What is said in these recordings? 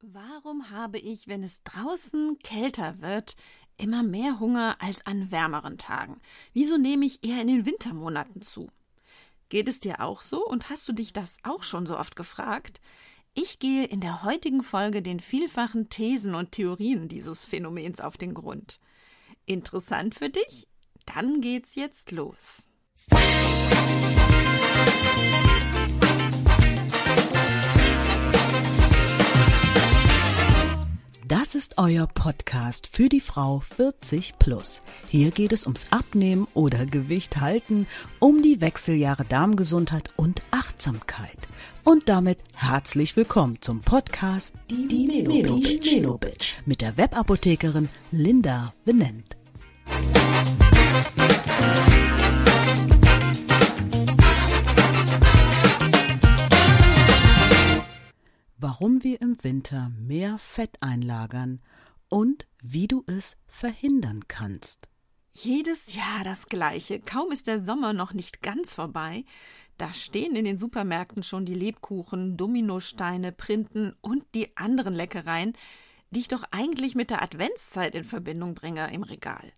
Warum habe ich, wenn es draußen kälter wird, immer mehr Hunger als an wärmeren Tagen? Wieso nehme ich eher in den Wintermonaten zu? Geht es dir auch so und hast du dich das auch schon so oft gefragt? Ich gehe in der heutigen Folge den vielfachen Thesen und Theorien dieses Phänomens auf den Grund. Interessant für dich? Dann geht's jetzt los. Das ist euer Podcast für die Frau 40 plus. Hier geht es ums Abnehmen oder Gewicht halten, um die Wechseljahre Darmgesundheit und Achtsamkeit. Und damit herzlich willkommen zum Podcast Die, die Menobitch mit der Webapothekerin Linda Venent. Warum wir im Winter mehr Fett einlagern und wie du es verhindern kannst. Jedes Jahr das gleiche. Kaum ist der Sommer noch nicht ganz vorbei, da stehen in den Supermärkten schon die Lebkuchen, Dominosteine, Printen und die anderen Leckereien, die ich doch eigentlich mit der Adventszeit in Verbindung bringe im Regal.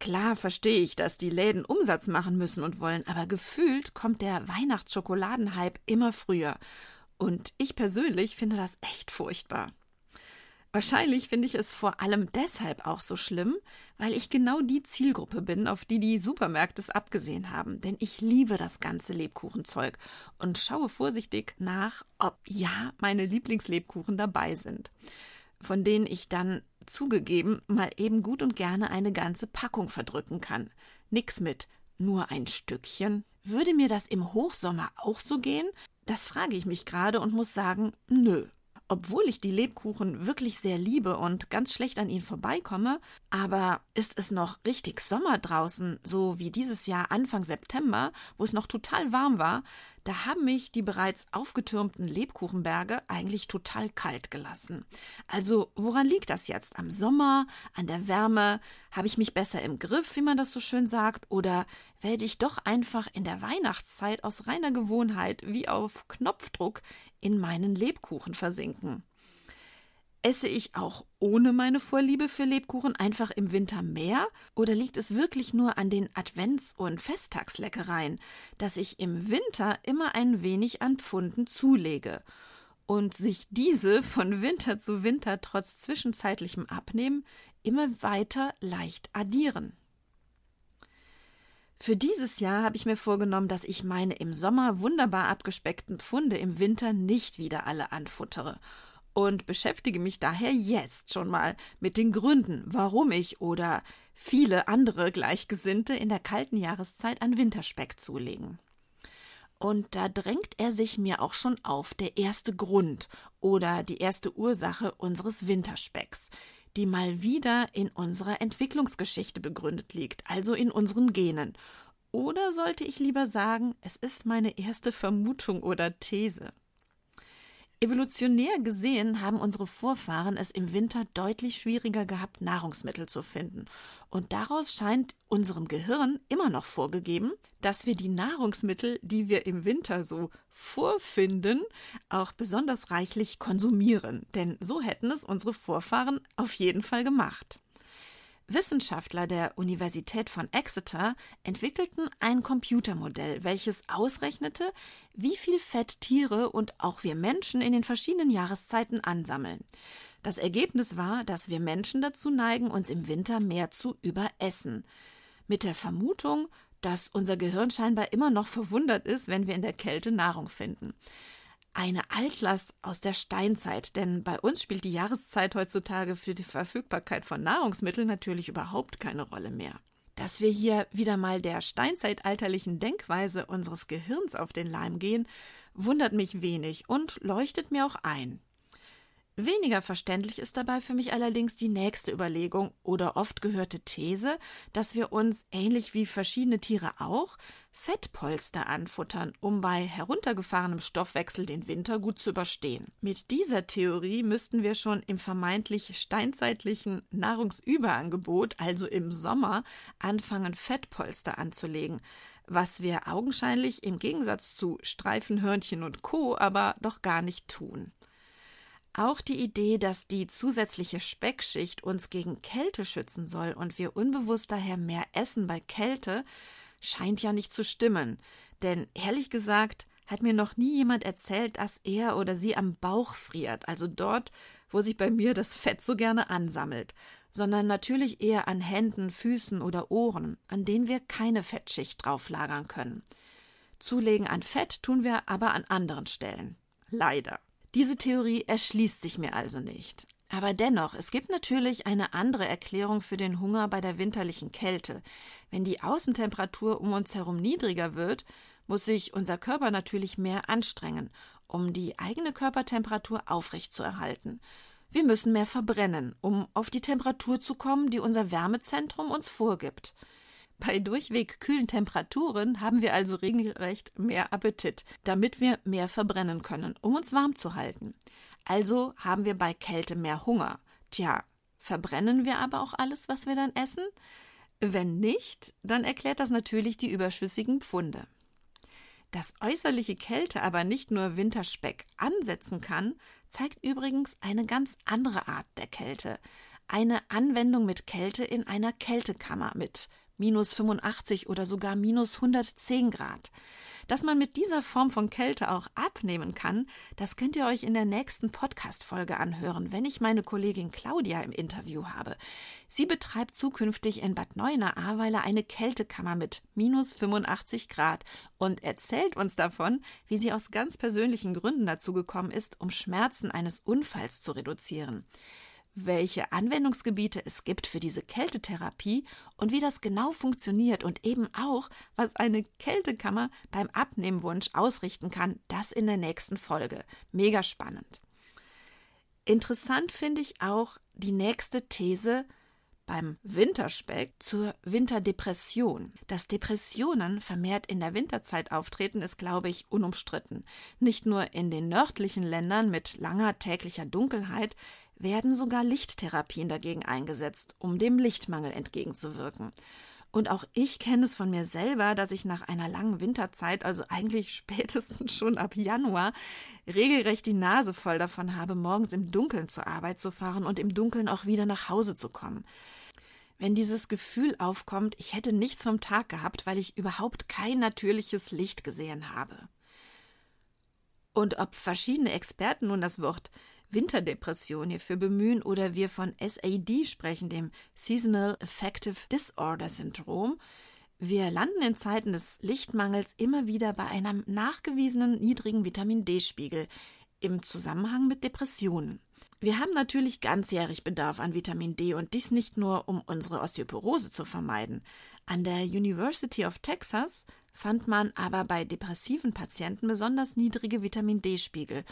Klar verstehe ich, dass die Läden Umsatz machen müssen und wollen, aber gefühlt kommt der Weihnachtsschokoladenhype immer früher und ich persönlich finde das echt furchtbar. Wahrscheinlich finde ich es vor allem deshalb auch so schlimm, weil ich genau die Zielgruppe bin, auf die die Supermärkte es abgesehen haben. Denn ich liebe das ganze Lebkuchenzeug und schaue vorsichtig nach, ob ja meine Lieblingslebkuchen dabei sind, von denen ich dann zugegeben mal eben gut und gerne eine ganze Packung verdrücken kann. Nix mit nur ein Stückchen. Würde mir das im Hochsommer auch so gehen, das frage ich mich gerade und muss sagen, nö. Obwohl ich die Lebkuchen wirklich sehr liebe und ganz schlecht an ihnen vorbeikomme, aber ist es noch richtig Sommer draußen, so wie dieses Jahr Anfang September, wo es noch total warm war, da haben mich die bereits aufgetürmten Lebkuchenberge eigentlich total kalt gelassen. Also woran liegt das jetzt? Am Sommer, an der Wärme? Habe ich mich besser im Griff, wie man das so schön sagt? Oder werde ich doch einfach in der Weihnachtszeit aus reiner Gewohnheit wie auf Knopfdruck in meinen Lebkuchen versinken? Esse ich auch ohne meine Vorliebe für Lebkuchen einfach im Winter mehr? Oder liegt es wirklich nur an den Advents- und Festtagsleckereien, dass ich im Winter immer ein wenig an Pfunden zulege und sich diese von Winter zu Winter trotz zwischenzeitlichem Abnehmen immer weiter leicht addieren? Für dieses Jahr habe ich mir vorgenommen, dass ich meine im Sommer wunderbar abgespeckten Pfunde im Winter nicht wieder alle anfuttere und beschäftige mich daher jetzt schon mal mit den Gründen, warum ich oder viele andere Gleichgesinnte in der kalten Jahreszeit an Winterspeck zulegen. Und da drängt er sich mir auch schon auf, der erste Grund oder die erste Ursache unseres Winterspecks, die mal wieder in unserer Entwicklungsgeschichte begründet liegt, also in unseren Genen. Oder sollte ich lieber sagen, es ist meine erste Vermutung oder These. Evolutionär gesehen haben unsere Vorfahren es im Winter deutlich schwieriger gehabt, Nahrungsmittel zu finden. Und daraus scheint unserem Gehirn immer noch vorgegeben, dass wir die Nahrungsmittel, die wir im Winter so vorfinden, auch besonders reichlich konsumieren. Denn so hätten es unsere Vorfahren auf jeden Fall gemacht. Wissenschaftler der Universität von Exeter entwickelten ein Computermodell, welches ausrechnete, wie viel Fett Tiere und auch wir Menschen in den verschiedenen Jahreszeiten ansammeln. Das Ergebnis war, dass wir Menschen dazu neigen, uns im Winter mehr zu überessen. Mit der Vermutung, dass unser Gehirn scheinbar immer noch verwundert ist, wenn wir in der Kälte Nahrung finden eine Altlast aus der Steinzeit, denn bei uns spielt die Jahreszeit heutzutage für die Verfügbarkeit von Nahrungsmitteln natürlich überhaupt keine Rolle mehr. Dass wir hier wieder mal der steinzeitalterlichen Denkweise unseres Gehirns auf den Leim gehen, wundert mich wenig und leuchtet mir auch ein. Weniger verständlich ist dabei für mich allerdings die nächste Überlegung oder oft gehörte These, dass wir uns, ähnlich wie verschiedene Tiere auch, Fettpolster anfuttern, um bei heruntergefahrenem Stoffwechsel den Winter gut zu überstehen. Mit dieser Theorie müssten wir schon im vermeintlich steinzeitlichen Nahrungsüberangebot, also im Sommer, anfangen, Fettpolster anzulegen, was wir augenscheinlich im Gegensatz zu Streifenhörnchen und Co. aber doch gar nicht tun. Auch die Idee, dass die zusätzliche Speckschicht uns gegen Kälte schützen soll und wir unbewusst daher mehr essen bei Kälte, scheint ja nicht zu stimmen. Denn ehrlich gesagt hat mir noch nie jemand erzählt, dass er oder sie am Bauch friert, also dort, wo sich bei mir das Fett so gerne ansammelt, sondern natürlich eher an Händen, Füßen oder Ohren, an denen wir keine Fettschicht drauflagern können. Zulegen an Fett tun wir aber an anderen Stellen. Leider. Diese Theorie erschließt sich mir also nicht. Aber dennoch, es gibt natürlich eine andere Erklärung für den Hunger bei der winterlichen Kälte. Wenn die Außentemperatur um uns herum niedriger wird, muss sich unser Körper natürlich mehr anstrengen, um die eigene Körpertemperatur aufrechtzuerhalten. Wir müssen mehr verbrennen, um auf die Temperatur zu kommen, die unser Wärmezentrum uns vorgibt. Bei durchweg kühlen Temperaturen haben wir also regelrecht mehr Appetit, damit wir mehr verbrennen können, um uns warm zu halten. Also haben wir bei Kälte mehr Hunger. Tja, verbrennen wir aber auch alles, was wir dann essen? Wenn nicht, dann erklärt das natürlich die überschüssigen Pfunde. Dass äußerliche Kälte aber nicht nur Winterspeck ansetzen kann, zeigt übrigens eine ganz andere Art der Kälte. Eine Anwendung mit Kälte in einer Kältekammer mit minus 85 oder sogar minus 110 Grad. Dass man mit dieser Form von Kälte auch abnehmen kann, das könnt ihr euch in der nächsten Podcast-Folge anhören, wenn ich meine Kollegin Claudia im Interview habe. Sie betreibt zukünftig in Bad Neuenahr-Ahrweiler eine Kältekammer mit minus 85 Grad und erzählt uns davon, wie sie aus ganz persönlichen Gründen dazu gekommen ist, um Schmerzen eines Unfalls zu reduzieren welche Anwendungsgebiete es gibt für diese Kältetherapie und wie das genau funktioniert und eben auch, was eine Kältekammer beim Abnehmwunsch ausrichten kann, das in der nächsten Folge. Mega spannend. Interessant finde ich auch die nächste These beim Winterspeck zur Winterdepression. Dass Depressionen vermehrt in der Winterzeit auftreten, ist, glaube ich, unumstritten. Nicht nur in den nördlichen Ländern mit langer täglicher Dunkelheit, werden sogar Lichttherapien dagegen eingesetzt, um dem Lichtmangel entgegenzuwirken. Und auch ich kenne es von mir selber, dass ich nach einer langen Winterzeit, also eigentlich spätestens schon ab Januar, regelrecht die Nase voll davon habe, morgens im Dunkeln zur Arbeit zu fahren und im Dunkeln auch wieder nach Hause zu kommen. Wenn dieses Gefühl aufkommt, ich hätte nichts vom Tag gehabt, weil ich überhaupt kein natürliches Licht gesehen habe. Und ob verschiedene Experten nun das Wort Winterdepression hierfür bemühen oder wir von SAD sprechen, dem Seasonal Affective Disorder Syndrom. Wir landen in Zeiten des Lichtmangels immer wieder bei einem nachgewiesenen niedrigen Vitamin D-Spiegel im Zusammenhang mit Depressionen. Wir haben natürlich ganzjährig Bedarf an Vitamin D und dies nicht nur, um unsere Osteoporose zu vermeiden. An der University of Texas fand man aber bei depressiven Patienten besonders niedrige Vitamin D-Spiegel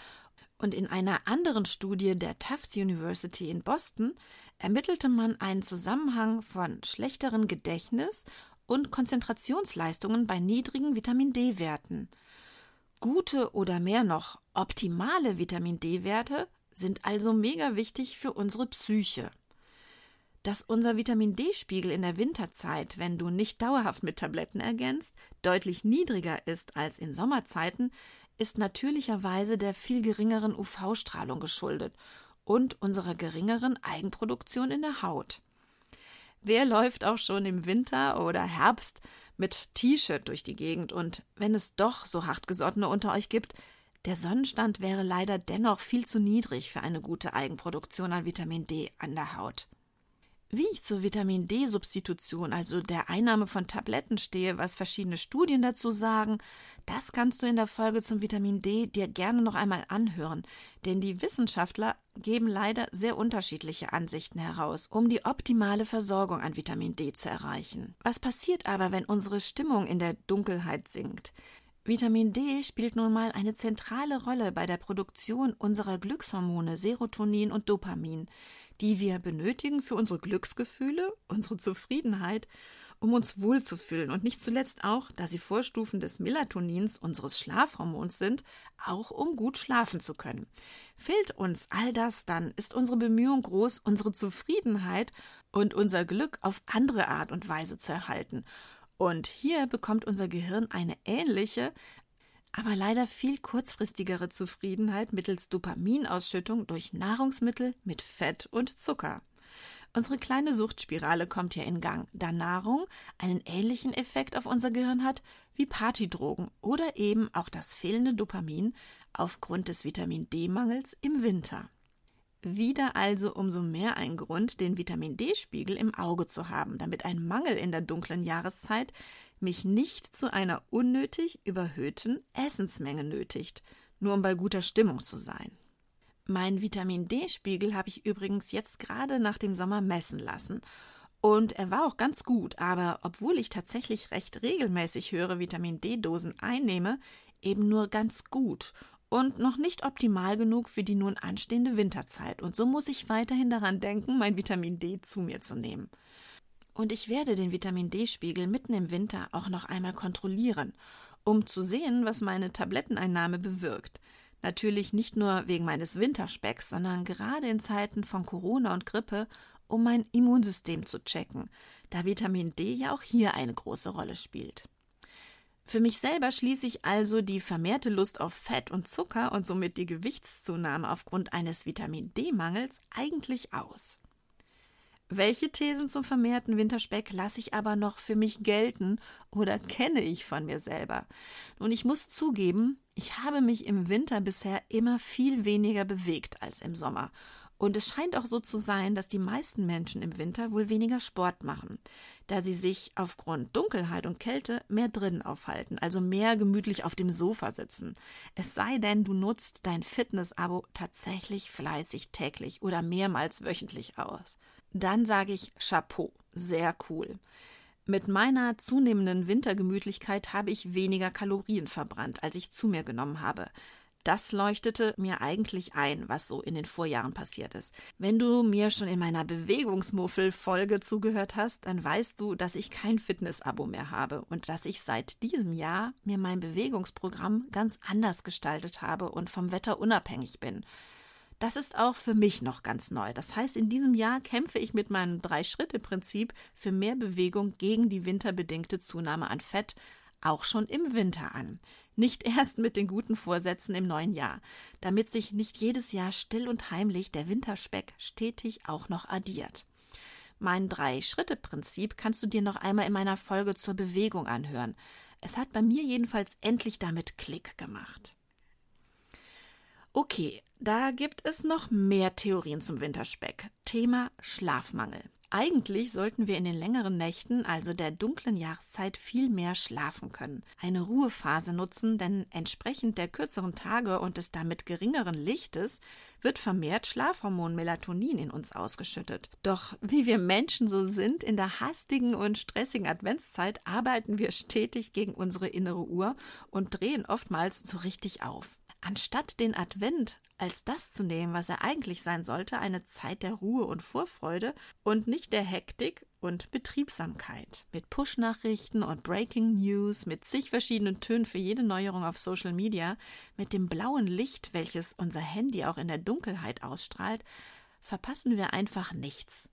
und in einer anderen Studie der Tufts University in Boston ermittelte man einen Zusammenhang von schlechteren Gedächtnis und Konzentrationsleistungen bei niedrigen Vitamin D-Werten. Gute oder mehr noch optimale Vitamin D-Werte sind also mega wichtig für unsere Psyche. Dass unser Vitamin D-Spiegel in der Winterzeit, wenn du nicht dauerhaft mit Tabletten ergänzt, deutlich niedriger ist als in Sommerzeiten, ist natürlicherweise der viel geringeren UV-Strahlung geschuldet und unserer geringeren Eigenproduktion in der Haut. Wer läuft auch schon im Winter oder Herbst mit T-Shirt durch die Gegend und wenn es doch so hartgesottene unter euch gibt, der Sonnenstand wäre leider dennoch viel zu niedrig für eine gute Eigenproduktion an Vitamin D an der Haut. Wie ich zur Vitamin D-Substitution, also der Einnahme von Tabletten stehe, was verschiedene Studien dazu sagen, das kannst du in der Folge zum Vitamin D dir gerne noch einmal anhören, denn die Wissenschaftler geben leider sehr unterschiedliche Ansichten heraus, um die optimale Versorgung an Vitamin D zu erreichen. Was passiert aber, wenn unsere Stimmung in der Dunkelheit sinkt? Vitamin D spielt nun mal eine zentrale Rolle bei der Produktion unserer Glückshormone Serotonin und Dopamin die wir benötigen für unsere Glücksgefühle, unsere Zufriedenheit, um uns wohlzufühlen und nicht zuletzt auch, da sie Vorstufen des Melatonins, unseres Schlafhormons sind, auch um gut schlafen zu können. Fehlt uns all das, dann ist unsere Bemühung groß, unsere Zufriedenheit und unser Glück auf andere Art und Weise zu erhalten. Und hier bekommt unser Gehirn eine ähnliche, aber leider viel kurzfristigere Zufriedenheit mittels Dopaminausschüttung durch Nahrungsmittel mit Fett und Zucker. Unsere kleine Suchtspirale kommt hier in Gang, da Nahrung einen ähnlichen Effekt auf unser Gehirn hat wie Partydrogen oder eben auch das fehlende Dopamin aufgrund des Vitamin D-Mangels im Winter. Wieder also umso mehr ein Grund, den Vitamin D-Spiegel im Auge zu haben, damit ein Mangel in der dunklen Jahreszeit mich nicht zu einer unnötig überhöhten Essensmenge nötigt, nur um bei guter Stimmung zu sein. Mein Vitamin D-Spiegel habe ich übrigens jetzt gerade nach dem Sommer messen lassen. Und er war auch ganz gut, aber obwohl ich tatsächlich recht regelmäßig höhere Vitamin D-Dosen einnehme, eben nur ganz gut und noch nicht optimal genug für die nun anstehende Winterzeit. Und so muss ich weiterhin daran denken, mein Vitamin D zu mir zu nehmen. Und ich werde den Vitamin D-Spiegel mitten im Winter auch noch einmal kontrollieren, um zu sehen, was meine Tabletteneinnahme bewirkt. Natürlich nicht nur wegen meines Winterspecks, sondern gerade in Zeiten von Corona und Grippe, um mein Immunsystem zu checken, da Vitamin D ja auch hier eine große Rolle spielt. Für mich selber schließe ich also die vermehrte Lust auf Fett und Zucker und somit die Gewichtszunahme aufgrund eines Vitamin D-Mangels eigentlich aus. Welche Thesen zum vermehrten Winterspeck lasse ich aber noch für mich gelten oder kenne ich von mir selber? Nun, ich muss zugeben, ich habe mich im Winter bisher immer viel weniger bewegt als im Sommer und es scheint auch so zu sein, dass die meisten Menschen im Winter wohl weniger Sport machen, da sie sich aufgrund Dunkelheit und Kälte mehr drinnen aufhalten, also mehr gemütlich auf dem Sofa sitzen. Es sei denn, du nutzt dein Fitness-Abo tatsächlich fleißig täglich oder mehrmals wöchentlich aus. Dann sage ich Chapeau, sehr cool. Mit meiner zunehmenden Wintergemütlichkeit habe ich weniger Kalorien verbrannt, als ich zu mir genommen habe. Das leuchtete mir eigentlich ein, was so in den Vorjahren passiert ist. Wenn du mir schon in meiner Bewegungsmuffel-Folge zugehört hast, dann weißt du, dass ich kein Fitness-Abo mehr habe und dass ich seit diesem Jahr mir mein Bewegungsprogramm ganz anders gestaltet habe und vom Wetter unabhängig bin. Das ist auch für mich noch ganz neu. Das heißt, in diesem Jahr kämpfe ich mit meinem Drei-Schritte-Prinzip für mehr Bewegung gegen die winterbedingte Zunahme an Fett, auch schon im Winter an nicht erst mit den guten Vorsätzen im neuen Jahr, damit sich nicht jedes Jahr still und heimlich der Winterspeck stetig auch noch addiert. Mein Drei-Schritte-Prinzip kannst du dir noch einmal in meiner Folge zur Bewegung anhören. Es hat bei mir jedenfalls endlich damit Klick gemacht. Okay, da gibt es noch mehr Theorien zum Winterspeck. Thema Schlafmangel. Eigentlich sollten wir in den längeren Nächten, also der dunklen Jahreszeit, viel mehr schlafen können, eine Ruhephase nutzen, denn entsprechend der kürzeren Tage und des damit geringeren Lichtes wird vermehrt Schlafhormon Melatonin in uns ausgeschüttet. Doch wie wir Menschen so sind, in der hastigen und stressigen Adventszeit arbeiten wir stetig gegen unsere innere Uhr und drehen oftmals so richtig auf. Anstatt den Advent als das zu nehmen, was er eigentlich sein sollte, eine Zeit der Ruhe und Vorfreude und nicht der Hektik und Betriebsamkeit. Mit Push-Nachrichten und Breaking News, mit zig verschiedenen Tönen für jede Neuerung auf Social Media, mit dem blauen Licht, welches unser Handy auch in der Dunkelheit ausstrahlt, verpassen wir einfach nichts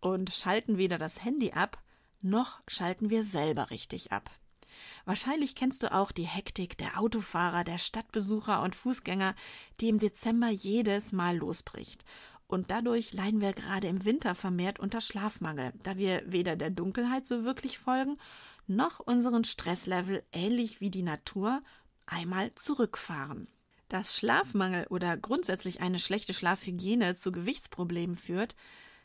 und schalten weder das Handy ab, noch schalten wir selber richtig ab. Wahrscheinlich kennst du auch die Hektik der Autofahrer, der Stadtbesucher und Fußgänger, die im Dezember jedes Mal losbricht. Und dadurch leiden wir gerade im Winter vermehrt unter Schlafmangel, da wir weder der Dunkelheit so wirklich folgen, noch unseren Stresslevel ähnlich wie die Natur einmal zurückfahren. Dass Schlafmangel oder grundsätzlich eine schlechte Schlafhygiene zu Gewichtsproblemen führt,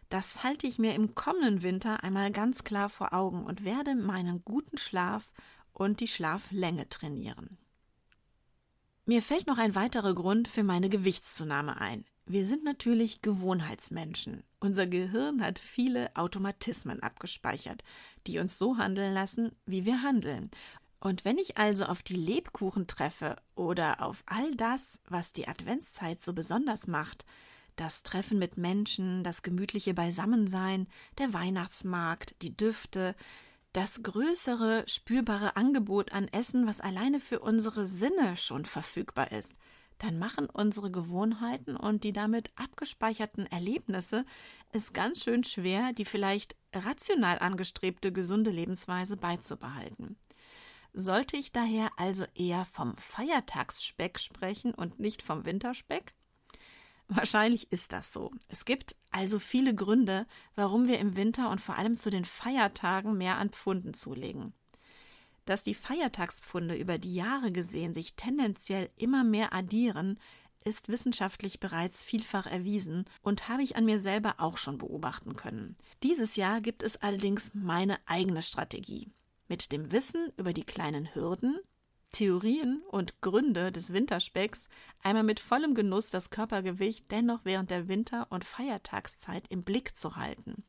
das halte ich mir im kommenden Winter einmal ganz klar vor Augen und werde meinen guten Schlaf und die Schlaflänge trainieren. Mir fällt noch ein weiterer Grund für meine Gewichtszunahme ein. Wir sind natürlich Gewohnheitsmenschen. Unser Gehirn hat viele Automatismen abgespeichert, die uns so handeln lassen, wie wir handeln. Und wenn ich also auf die Lebkuchen treffe oder auf all das, was die Adventszeit so besonders macht, das Treffen mit Menschen, das gemütliche Beisammensein, der Weihnachtsmarkt, die Düfte, das größere spürbare Angebot an Essen, was alleine für unsere Sinne schon verfügbar ist, dann machen unsere Gewohnheiten und die damit abgespeicherten Erlebnisse es ganz schön schwer, die vielleicht rational angestrebte gesunde Lebensweise beizubehalten. Sollte ich daher also eher vom Feiertagsspeck sprechen und nicht vom Winterspeck? Wahrscheinlich ist das so. Es gibt also viele Gründe, warum wir im Winter und vor allem zu den Feiertagen mehr an Pfunden zulegen. Dass die Feiertagspfunde über die Jahre gesehen sich tendenziell immer mehr addieren, ist wissenschaftlich bereits vielfach erwiesen und habe ich an mir selber auch schon beobachten können. Dieses Jahr gibt es allerdings meine eigene Strategie. Mit dem Wissen über die kleinen Hürden, Theorien und Gründe des Winterspecks einmal mit vollem Genuss das Körpergewicht dennoch während der Winter- und Feiertagszeit im Blick zu halten.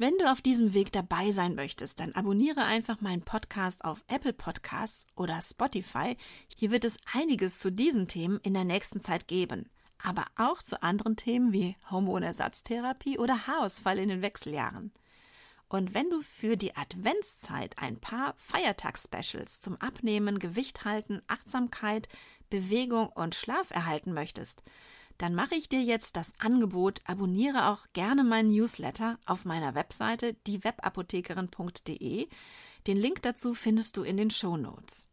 Wenn du auf diesem Weg dabei sein möchtest, dann abonniere einfach meinen Podcast auf Apple Podcasts oder Spotify. Hier wird es einiges zu diesen Themen in der nächsten Zeit geben, aber auch zu anderen Themen wie Hormonersatztherapie oder Haarausfall in den Wechseljahren. Und wenn du für die Adventszeit ein paar Feiertagsspecials zum Abnehmen, Gewicht halten, Achtsamkeit, Bewegung und Schlaf erhalten möchtest, dann mache ich dir jetzt das Angebot, abonniere auch gerne meinen Newsletter auf meiner Webseite diewebapothekerin.de. Den Link dazu findest du in den Show Notes.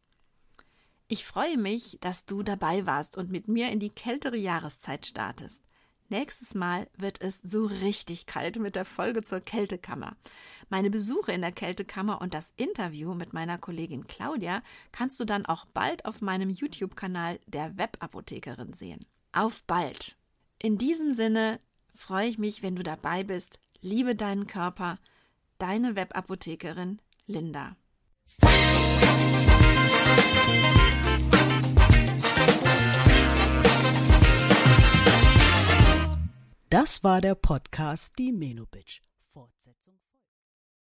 Ich freue mich, dass du dabei warst und mit mir in die kältere Jahreszeit startest. Nächstes Mal wird es so richtig kalt mit der Folge zur Kältekammer. Meine Besuche in der Kältekammer und das Interview mit meiner Kollegin Claudia kannst du dann auch bald auf meinem YouTube-Kanal der Webapothekerin sehen. Auf bald! In diesem Sinne freue ich mich, wenn du dabei bist. Liebe deinen Körper. Deine Webapothekerin Linda. Das war der Podcast Die Menobitch.